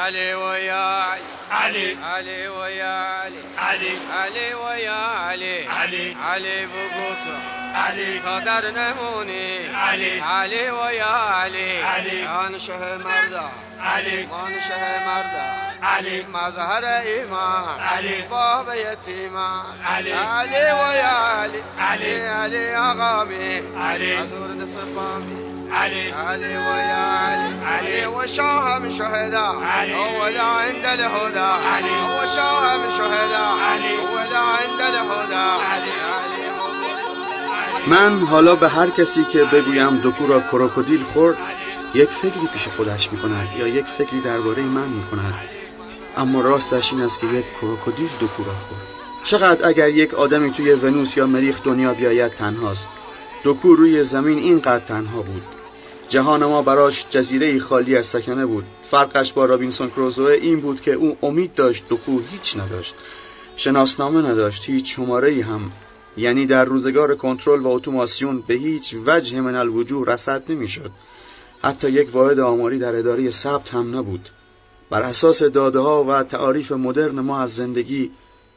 علي ويا علي. علي علي ويا علي. علي علي ويا علي. علي علي بقوته علي. قدر نموني علي. علي ويا علي. علي انشه مردا. علي. وانشه مردا. علي. ما زهر ايمان علي. باب يتيما علي. علي ويا علي. علي علي أغامي علي. أزور دسبامي علي. علي ويا علي شهداء. ولا عند الهدى. شهداء علي. ولا عند الهدى. من حالا به هر کسی که بگویم دکو را کروکودیل خورد یک فکری پیش خودش می کند یا یک فکری درباره من می کند اما راستش این است که یک کروکودیل دکو را خورد. چقدر اگر یک آدمی توی ونوس یا مریخ دنیا بیاید تنهاست. دکو روی زمین اینقدر تنها بود. جهان ما براش جزیره خالی از سکنه بود. فرقش با رابینسون کروزوه این بود که او امید داشت دکو هیچ نداشت. شناسنامه نداشت هیچ شماره هم. یعنی در روزگار کنترل و اتوماسیون به هیچ وجه من الوجوه رصد نمی‌شد. حتی یک واحد آماری در اداره ثبت هم نبود. بر اساس داده ها و تعاریف مدرن ما از زندگی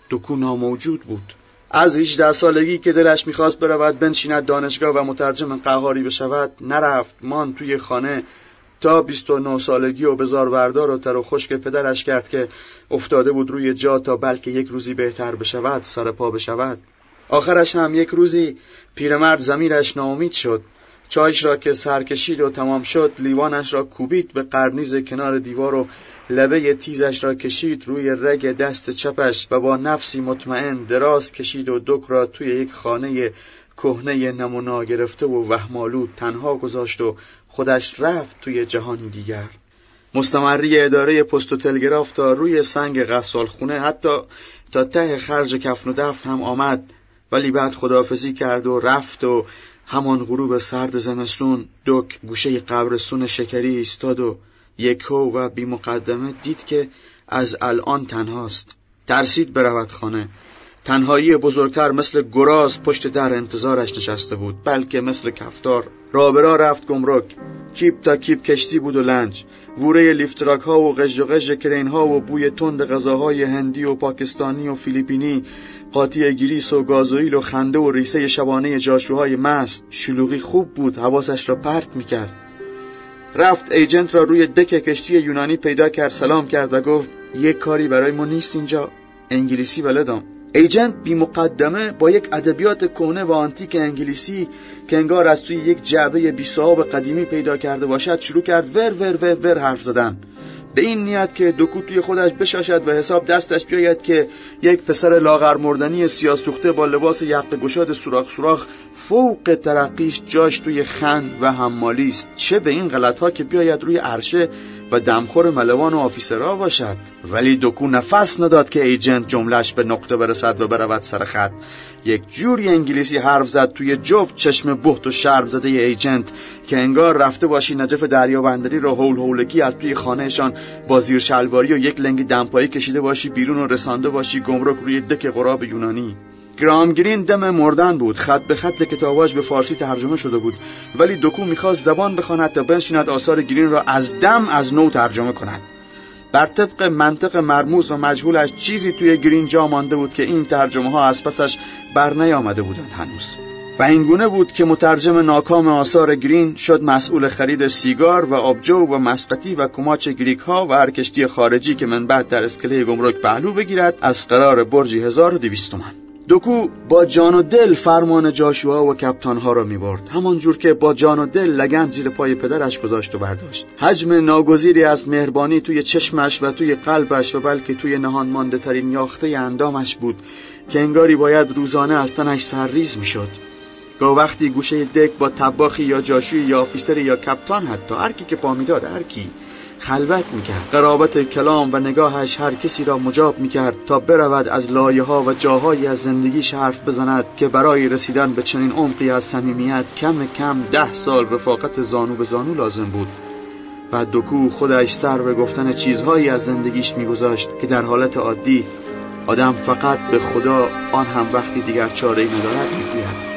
دکو ناموجود بود. از 18 سالگی که دلش می‌خواست برود بنشیند دانشگاه و مترجم قهاری بشود. نرفت مان توی خانه تا 29 سالگی و بزار بردار و تر و خشک پدرش کرد که افتاده بود روی جا تا بلکه یک روزی بهتر بشود سر پا بشود. آخرش هم یک روزی پیرمرد زمیرش ناامید شد. چایش را که سر کشید و تمام شد لیوانش را کوبید به قرنیز کنار دیوار و لبه تیزش را کشید روی رگ دست چپش و با نفسی مطمئن دراز کشید و دک را توی یک خانه کهنه نمونا گرفته و وهمالود تنها گذاشت و خودش رفت توی جهانی دیگر. مستمری اداره پست و تلگراف تا روی سنگ غسال خونه حتی تا ته خرج کفن و دفن هم آمد ولی بعد خداحافظی کرد و رفت و همان غروب سرد زمستون دک گوشه قبرستون شکری ایستاد و یکو و بی مقدمه دید که از الان تنهاست. ترسید برود خانه. تنهایی بزرگتر مثل گراز پشت در انتظارش نشسته بود بلکه مثل کفتار. رابرا رفت گمرک. کیپ تا کیپ کشتی بود و لنج. ووره لیفتراک ها و قژ و قژ کرین ها و بوی تند غذاهای هندی و پاکستانی و فیلیپینی قاطی گریس و گازوئیل و خنده و ریسه شبانه جاشوهای مست. شلوغی خوب بود حواسش را پرت می‌کرد. رفت ایجنت را روی دک کشتی یونانی پیدا کرد سلام کرد و گفت یک کاری برای ما نیست اینجا. انگلیسی بلدم ایجنت بی مقدمه با یک ادبیات کهنه و آنتیک انگلیسی که انگار از توی یک جعبه بی قدیمی پیدا کرده باشد شروع کرد ور ور ور ور حرف زدن به این نیت که دکو توی خودش بشاشد و حساب دستش بیاید که یک پسر لاغر مردنی سیاسوخته با لباس یقه گشاد سوراخ سوراخ فوق ترقیش جاش توی خن و حمالی است. چه به این غلط ها که بیاید روی عرشه و دمخور ملوان و آفیسرها باشد. ولی دکو نفس نداد که ایجنت جملش به نقطه برسد و برود سر خط. یک جوری انگلیسی حرف زد توی جفت چشم بهت و شرم زده ایجنت که انگار رفته باشی نجف دریابندری را هول هولکی از توی خانهشان با زیر شلواری و یک لنگ دمپایی کشیده باشی بیرون و رسانده باشی گمرک روی دک غراب یونانی. گرام گرین دم مردن بود. خط به خط کتاباش به فارسی ترجمه شده بود. ولی دکو می‌خواست زبان بخواند تا بنشیند آثار گرین را از دم از نو ترجمه کند. بر طبق منطق مرموز و مجهولش چیزی توی گرین جا مانده بود که این ترجمه ها از پسش بر نیامده بودند هنوز. و این گونه بود که مترجم ناکام آثار گرین شد مسئول خرید سیگار و آبجو و مسقطی و کماچ گریک ها و هر کشتی خارجی که من بعد در اسکله گمرک پهلو بگیرد از قرار برجی 1200 تومن دکو با جان و دل فرمان جاشوها و کپتان ها را می برد همان جور که با جان و دل لگن زیر پای پدرش گذاشت و برداشت. حجم ناگزیری از مهربانی توی چشمش و توی قلبش و بلکه توی نهان مانده ترین یاخته اندامش بود که انگاری باید روزانه از تنش سرریز می شد گاه وقتی گوشه دک با تباخی یا جاشوی یا آفیسر یا کپتان حتی هر کی که پا می‌داد هر کی خلوت می‌کرد. قرابت کلام و نگاهش هر کسی را مجاب می‌کرد تا برود از لایه ها و جاهایی از زندگیش حرف بزند که برای رسیدن به چنین عمقی از صمیمیت کم کم ده سال رفاقت زانو به زانو لازم بود و دکو خودش سر به گفتن چیزهایی از زندگیش میگذاشت که در حالت عادی آدم فقط به خدا آن هم وقتی دیگر چاره ای ندارد می‌گوید.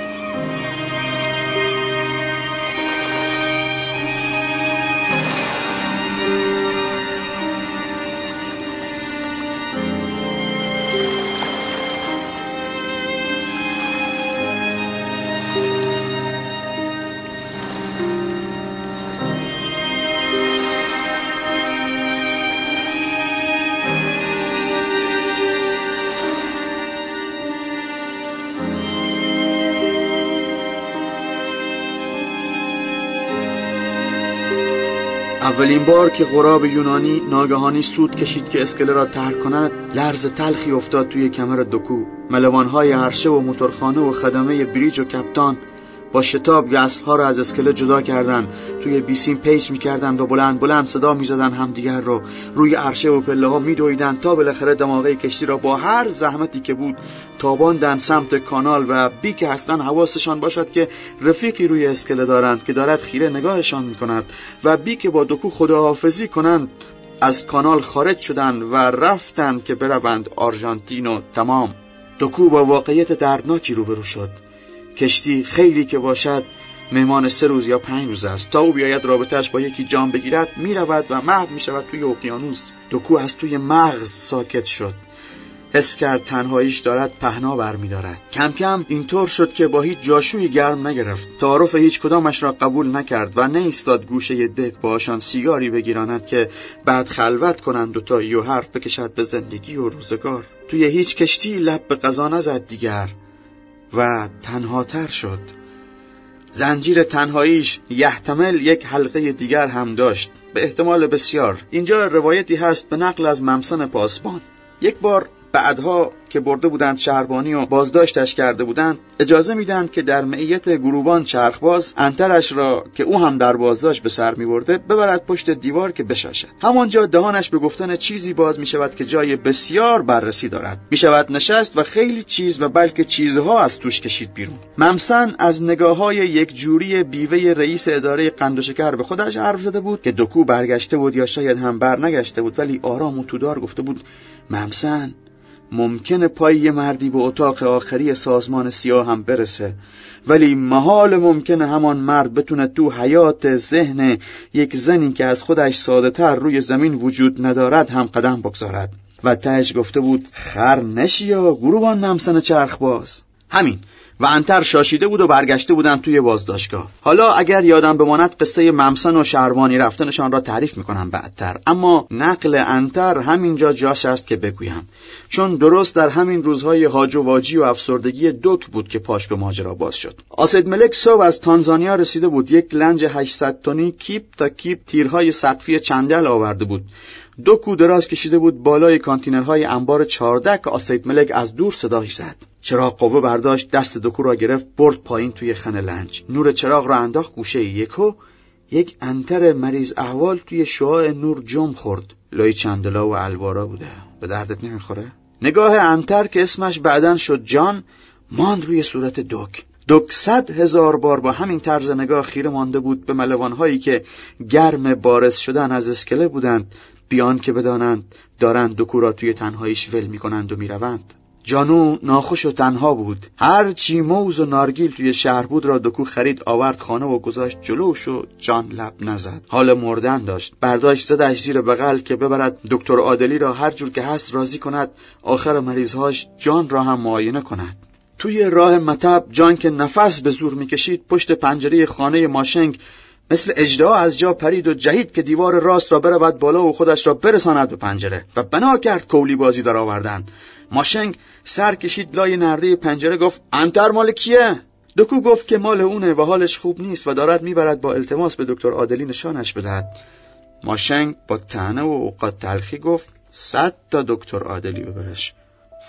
اولین بار که غراب یونانی ناگهانی سود کشید که اسکله را ترک کند لرز تلخی افتاد توی کمر دکو. ملوانهای عرشه و موتورخانه و خدمه بریج و کپتان با شتاب ها را از اسکله جدا کردند توی بیسیم پیچ می‌کردن و بلند بلند صدا می‌زدن همدیگر رو. روی عرشه و پله ها میدویدن تا بالاخره دماغه کشتی را با هر زحمتی که بود تاباندن سمت کانال و بی که اصلا حواسشان باشد که رفیقی روی اسکله دارند که دارد خیره نگاهشان می‌کند و بی که با دکو خداحافظی کنند از کانال خارج شدند و رفتند که بروند آرژانتین و تمام. دکو با واقعیت دردناکی روبرو شد. کشتی خیلی که باشد مهمان سه روز یا پنج روز است. تا او بیاید رابطهش با یکی جام بگیرد می‌رود و محو می شود توی اقیانوس. دکو از توی مغز ساکت شد. حس کرد تنهاییش دارد پهنا برمیدارد. کم کم اینطور شد که با هیچ جاشوی گرم نگرفت. تعارف هیچ کدامش را قبول نکرد و ایستاد گوشه دک باشان سیگاری بگیراند که بعد خلوت کنند و تا یو حرف بکشد به زندگی و روزگار. توی هیچ کشتی لب به قضا نزد دیگر. و تنهاتر شد. زنجیر تنهاییش یحتمل یک حلقه دیگر هم داشت. به احتمال بسیار. اینجا روایتی هست به نقل از ممسن پاسبان. یک بار بعدها که برده بودند شهربانی و بازداشتش کرده بودند اجازه میدند که در معیت گروبان چرخباز انترش را که او هم در بازداشت به سر میبرده ببرد پشت دیوار که بشاشد. همانجا دهانش به گفتن چیزی باز می شود که جای بسیار بررسی دارد. می شود نشست و خیلی چیز و بلکه چیزها از توش کشید بیرون. ممسن از نگاه های یک جوری بیوه رئیس اداره قند و شکر به خودش حرف زده بود که دکو برگشته بود یا شاید هم برنگشته بود ولی آرام و تودار گفته بود ممسن ممکنه پای یه مردی به اتاق آخری سازمان سیاه هم برسه. ولی محال ممکنه همان مرد بتونه تو حیات ذهن یک زنی که از خودش ساده تر روی زمین وجود ندارد هم قدم بگذارد. و تهش گفته بود خر نشی یا گروبان نمسن چرخ باز. همین. و انتر شاشیده بود و برگشته بودن توی بازداشتگاه. حالا اگر یادم بماند قصه ممسن و شهربانی رفتنشان را تعریف می‌کنم بعدتر. اما نقل انتر همینجا جاش است که بگویم. چون درست در همین روزهای هاج و واجی و افسردگی دوکو بود که پاش به ماجرا باز شد. آسید ملک صبح از تانزانیا رسیده بود. یک لنج 800 تنی کیپ تا کیپ تیرهای سقفی چندل آورده بود. دوکو دراز کشیده بود بالای کانتینرهای انبار چهارده که آسید ملک از دور صداش زد. چراغ قوه برداشت دست دوکو را گرفت برد پایین توی خن لنج. نور چراغ را انداخت گوشه یکو. یک انتر مریض احوال توی شعاع نور جم خورد. لای چندلا و الوارا بوده. به دردت نمی‌خوره؟ نگاه انتر که اسمش بعدن شد جان ماند روی صورت دک. دک صد هزار بار با همین طرز نگاه خیره مانده بود به ملوانهایی که گرم بارز شدن از اسکله بودند. بیان که بدانند دارند دکو را توی تنهاییش ول می‌کنند و می‌روند. جانو ناخوش و تنها بود. هر چی موز و نارگیل توی شهر بود را دکو خرید آورد خانه و گذاشت جلوش و جان لب نزد. حال مردن داشت. برداشت زدش زیر بغل که ببرد. دکتر عادلی را هر جور که هست راضی کند. آخر مریضهاش جان را هم معاینه کند. توی راه مطب جان که نفس به زور می‌کشید پشت پنجره خانه ماشنگ مثل اجدا از جا پرید و جهید که دیوار راست را برود بالا و خودش را برساند به پنجره و بنا کرد کولی بازی در آوردن ماشنگ سر کشید لای نرده پنجره گفت انتر مال کیه؟ دکو گفت که مال اونه و حالش خوب نیست و دارد می‌برد با التماس به دکتر عادلی نشانش بدهد ماشنگ با تنه و اوقات تلخی گفت صد تا دکتر عادلی ببرش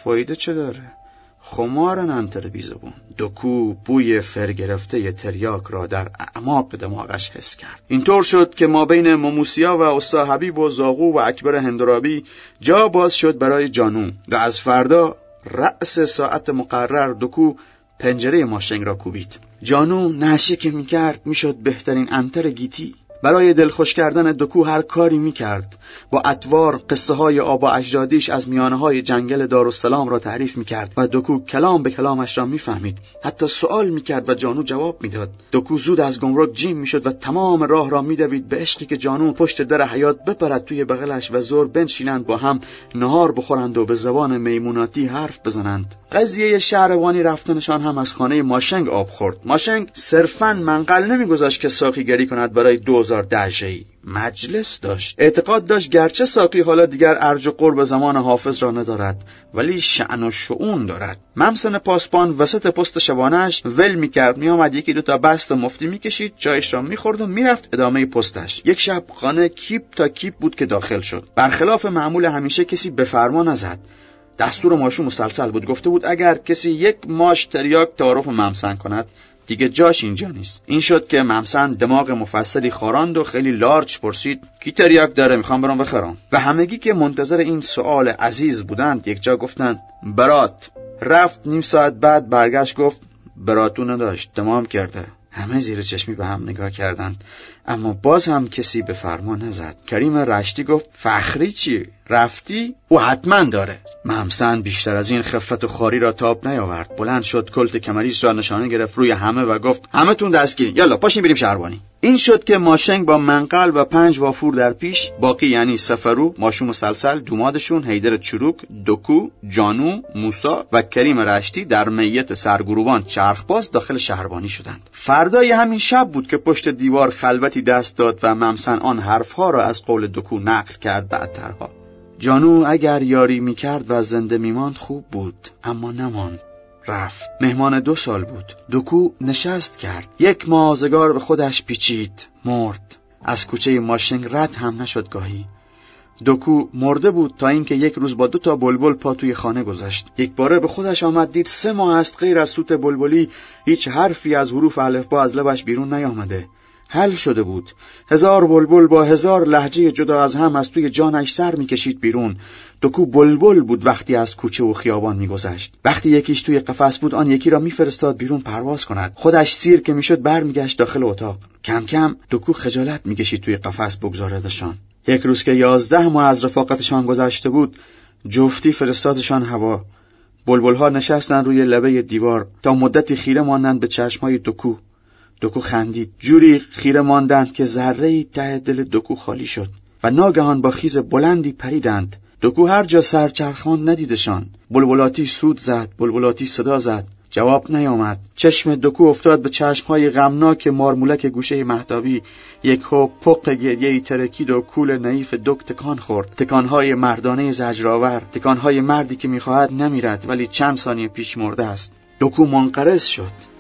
فایده چه داره؟ خمارن انتر بیزبون. دکو بوی فر گرفته تریاک را در اعماق دماغش حس کرد. اینطور شد که ما بین مموسیا و استا حبیب و زاغو و اکبر هندرابی جا باز شد برای جانو و از فردا رأس ساعت مقرر دکو پنجره ماشنگ را کوبید. جانو نشه که می‌کرد می‌شد بهترین انتر گیتی برای دلخوش کردن دکو هر کاری می‌کرد. با اتوار قصه های آبا اجدادیش از میانه های جنگل دارالسلام را تعریف می‌کرد و دکو کلام به کلامش را می‌فهمید. حتی سوال می‌کرد و جانو جواب می‌داد. دکو زود از گمرک جیم می‌شد و تمام راه را میدوید به عشقی که جانو پشت در حیات بپرد توی بغلش و زور بنشینند با هم نهار بخورند و به زبان میموناتی حرف بزنند. قضیه شهروانی رفتنشان هم از خانه ماشنگ آب خورد. ماشنگ صرفا منقل نمیگذاشت که ساقیگری کند برای دو برگزار دجهی مجلس داشت. اعتقاد داشت گرچه ساقی حالا دیگر ارج و قرب زمان حافظ را ندارد ولی شعن و شعون دارد. ممسن پاسبان وسط پست شبانش ول می‌کرد میآمد یکی دو تا بست و مفتی می‌کشید جایش را می‌خورد و می‌رفت ادامه پستش. یک شب خانه کیپ تا کیپ بود که داخل شد. برخلاف معمول همیشه کسی به فرما نزد. دستور ماشو مسلسل بود. گفته بود اگر کسی یک ماش تریاک تعارف ممسن کند دیگه جاش اینجا نیست. این شد که ممسن دماغ مفصلی خاراند و خیلی لارچ پرسید کی تریاک داره؟ می‌خوام برام بخرم. و همگی که منتظر این سوال عزیز بودند یک جا گفتند برات. رفت نیم ساعت بعد برگشت گفت براتو نداشت تمام کرده. همه زیر چشمی به هم نگاه کردند. اما باز هم کسی به فرما نزد. کریم رشتی گفت فخری چی؟ رفتی؟ او حتما داره. ممسن بیشتر از این خفت و خاری را تاب نیاورد. بلند شد کلت کمریس را نشانه گرفت روی همه و گفت همه تون دستگیرین. یالا پاشین بریم شهربانی. این شد که ماشنگ با منقل و پنج وافور در پیش باقی یعنی سفرو ماشوم سلسل دومادشون حیدر چروک دکو جانو موسا و کریم رشتی در میت سرگروبان چرخباز داخل شهربانی شدند. فردای همین شب بود که پشت دیوار دست داد و ممسن آن حرفها را از قول دکو نقل کرد بعدترها. جانو اگر یاری می‌کرد و زنده میماند خوب بود اما نماند. رفت. مهمان دو سال بود. دکو نشست کرد. یک مازگار به خودش پیچید. مرد. از کوچه ماشین رد هم نشد گاهی. دکو مرده بود تا اینکه یک روز با دو تا بلبل پا توی خانه گذاشت یک باره به خودش آمد دید سه ماه است غیر از سوت بلبلی هیچ حرفی از حروف الفبا از لبش بیرون نیامده. حل شده بود. هزار بلبل با هزار لحجه جدا از هم از توی جانش سر می‌کشید بیرون. دکو بلبل بود وقتی از کوچه و خیابان میگذشت. وقتی یکیش توی قفس بود آن یکی را میفرستاد بیرون پرواز کند. خودش سیر که می‌شد برمیگشت داخل اتاق. کم کم دکو خجالت می‌کشید توی قفس بگذاردشان. یک روز که یازده ماه از رفاقتشان گذشته بود جفتی فرستادشان هوا. بلبلها نشستن روی لبه دیوار. تا مدتی خیره مانند به چشمهای دکو دکو خندید. جوری خیره ماندند که ذره ته دل دکو خالی شد و ناگهان با خیز بلندی پریدند. دکو هر جا سرچرخان ندیدشان. بلبلاتی سود زد بلبلاتی صدا زد. جواب نیامد. چشم دکو افتاد به چشمهای غمناک مارمولک گوشه مهدابی یک هو پق گریه ترکید و کول نعیف دک تکان خورد. تکانهای مردانه زجرآور تکانهای مردی که می‌خواهد نمیرد ولی چند ثانیه پیش مرده است. دکو منقرض شد.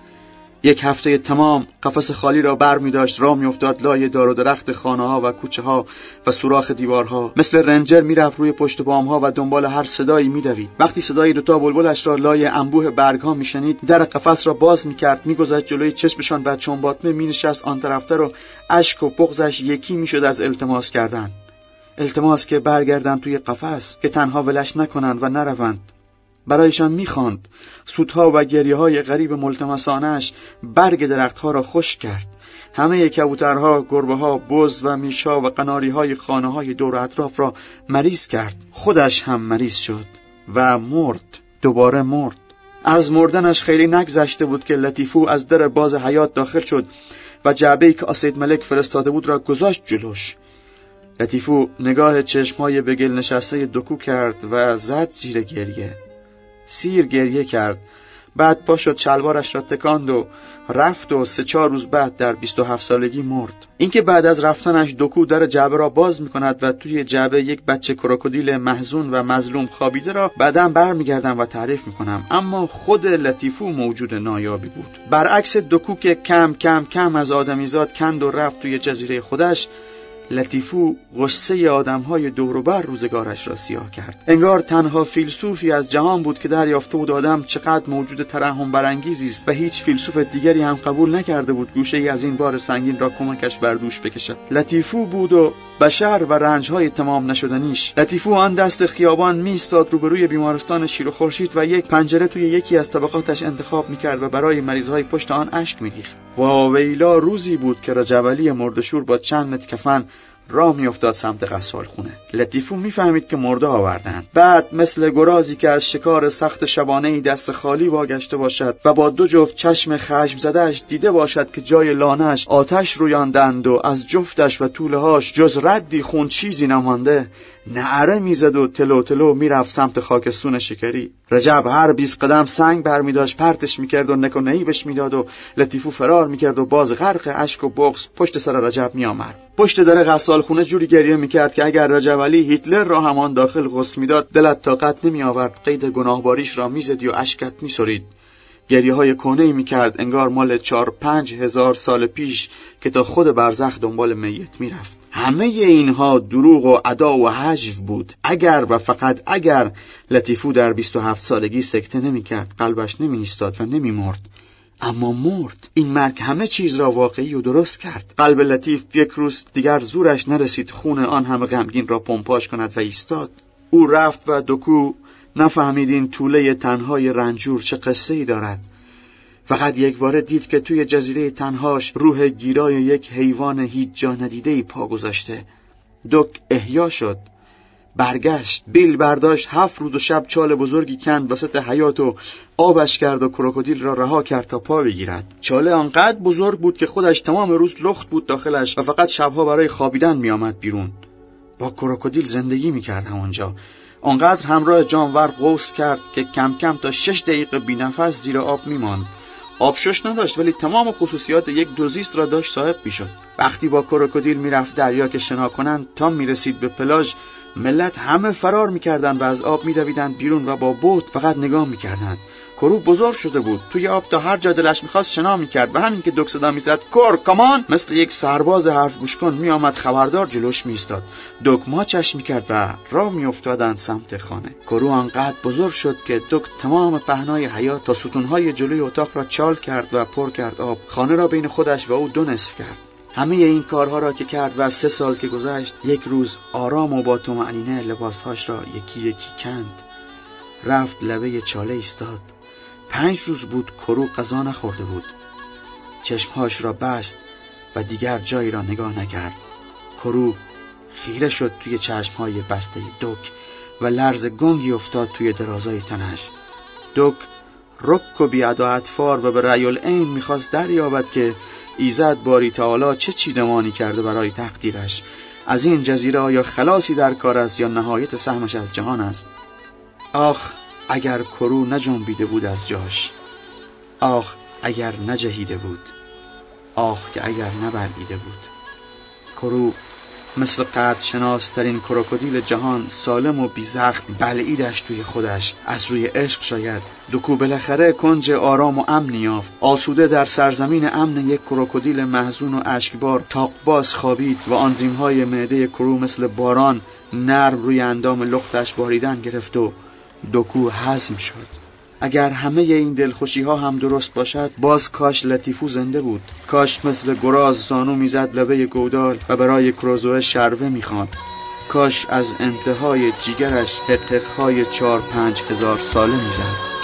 یک هفته تمام قفس خالی را بر می داشت. راه می افتاد لای دار و درخت خانه ها و کوچه ها و سوراخ دیوارها. مثل رنجر می رفت روی پشت بام ها و دنبال هر صدایی می دوید. وقتی صدای دوتا بلبلش را لای انبوه برگ ها می شنید در قفس را باز می کرد. می گذشت جلوی چشمشان و چون باطمه می نشست. آن طرفتر و اشک و بغزش یکی می شد از التماس کردن. التماس که برگردن توی قفس که تنها ولش نکنند و نروند. برایشان می‌خواند. سودها و گریه های غریب ملتمسانش برگ درختها را خوش کرد. همه کبوترها، گربه ها، بز و میشا و قناری های خانه های دور اطراف را مریض کرد. خودش هم مریض شد و مرد دوباره مرد. از مردنش خیلی نگذشته بود که لطیفو از در باز حیات داخل شد و جعبه که آسید ملک فرستاده بود را گذاشت جلوش. لطیفو نگاه چشمهای به نشسته دکو کرد و زد زیر گریه. سیر گریه کرد. بعد پا شد شلوارش را تکاند و رفت و سه چهار روز بعد در 27 سالگی مرد. اینکه بعد از رفتنش دکو در جعبه را باز می کند و توی جعبه یک بچه کروکودیل محزون و مظلوم خوابیده را بعدا برمیگردم و تعریف می کنم اما خود لطیفو موجود نایابی بود. برعکس دکو که کم کم کم از آدمیزاد کند و رفت توی جزیره خودش لطیفو غصه آدمهای دوروبر روزگارش را سیاه کرد. انگار تنها فیلسوفی از جهان بود که دریافته بود آدم چقدر موجود ترحم برانگیزی است و هیچ فیلسوف دیگری هم قبول نکرده بود گوشه ای از این بار سنگین را کمکش بر دوش بکشد. لطیفو بود و بشر و رنجهای تمام نشدنیش. لطیفو آن دست خیابان میستاد روبروی بیمارستان شیر و خورشید و یک پنجره توی یکی از طبقاتش انتخاب می‌کرد و برای مریضهای پشت آن اشک میریخت. واویلا روزی بود که رجبلی مردشور با چند مت کفن راه میافتاد سمت قصال خونه لطیفو می‌فهمید که مرده آوردند بعد مثل گرازی که از شکار سخت شبانه ای دست خالی واگشته باشد و با دو جفت چشم خشم زدهش دیده باشد که جای لانش آتش رویاندند و از جفتش و طولهاش جز ردی خون چیزی نمانده نعره می‌زد و تلو تلو می‌رفت سمت خاکستون شکری. رجب هر بیست قدم سنگ برمیداشت پرتش می‌کرد و نک و نهیبش می‌داد و لطیفو فرار می‌کرد و باز غرق اشک و بغز پشت سر رجب میآمد. پشت در غسال خونه جوری گریه می‌کرد که اگر رجب علی هیتلر را همان داخل غسل می‌داد دلت طاقت نمیآورد. قید گناهباریش را می‌زدی و اشکت میسرید. گریه های کونه می کرد انگار مال چار پنج هزار سال پیش که تا خود برزخ دنبال میت می‌رفت. همه اینها دروغ و ادا و حجو بود. اگر و فقط اگر لطیفو در 27 سالگی سکته نمی کرد قلبش نمی ایستاد و نمی مرد اما مرد. این مرگ همه چیز را واقعی و درست کرد. قلب لطیف یک روز دیگر زورش نرسید خون آن همه غمگین را پمپاش کند و ایستاد. او رفت و دکو نفهمیدین طوله تنهای رنجور چه قصه ای دارد. فقط یک بار دید که توی جزیره تنهاش روح گیرای یک حیوان هیچ جا ندیده ای پا گذاشته. دک احیا شد. برگشت. بیل برداشت. هفت روز و شب چال بزرگی کند وسط حیات و آبش کرد و کروکودیل را رها کرد تا پا بگیرد. چاله آنقدر بزرگ بود که خودش تمام روز لخت بود داخلش و فقط شبها برای خوابیدن میآمد بیرون. با کروکودیل زندگی می‌کرد همانجا. آنقدر همراه جانور قوس کرد که کم کم تا شش دقیقه بینفس زیر آب میماند. آبشش نداشت ولی تمام خصوصیات یک دوزیست را داشت صاحب می‌شد. وقتی با کروکودیل می‌رفت دریا که شنا کنند تا می‌رسید به پلاژ ملت همه فرار می‌کردند و از آب میدویدند بیرون و با بوت فقط نگاه می‌کردند. کرو بزرگ شده بود. توی آب تا هر جا دلش می‌خواست شنا می‌کرد و همین که دک صدا می‌زد کر کامان مثل یک سرباز حرف گوش کن میآمد خبردار جلوش میستاد دک ماچش می‌کرد و راه میافتادند سمت خانه. کرو آنقدر بزرگ شد که دک تمام پهنای حیات تا ستونهای جلوی اتاق را چال کرد و پر کرد آب. خانه را بین خودش و او دو نصف کرد. همه این کارها را که کرد و سه سال که گذشت یک روز آرام و با طمأنینه لباسهاش را یکی یکی کند. رفت لبه چاله ایستاد. پنج روز بود کرو غذا نخورده بود. چشمهاش را بست و دیگر جایی را نگاه نکرد. کرو خیره شد توی چشمهای بسته دک و لرز گنگی افتاد توی درازای تنش. دک رک و بیاد و اطفار و به رأی العین می‌خواست دریابد که ایزد باری تعالی چه چیدمانی کرده برای تقدیرش. از این جزیره آیا خلاصی در کار است یا نهایت سهمش از جهان است. آخ اگر کرو نجنبیده بود از جاش آخ اگر نجهیده بود آخ که اگر نبرگیده بود. کرو مثل قد شناسترین کروکودیل جهان سالم و بیزخم بلعیدش توی خودش از روی عشق شاید. دکو بالاخره کنج آرام و امن یافت. آسوده در سرزمین امن یک کروکودیل محزون و اشکبار تاقباز خوابید و آنزیمهای معده کرو مثل باران نرم روی اندام لختش باریدن گرفت و دکو حزم شد. اگر همه این دلخوشی ها هم درست باشد باز کاش لطیفو زنده بود. کاش مثل گراز زانو می‌زد لبه گودال و برای کروزوه شروه می‌خواند کاش از انتهای جیگرش حقق های چار پنج هزار ساله می‌زد.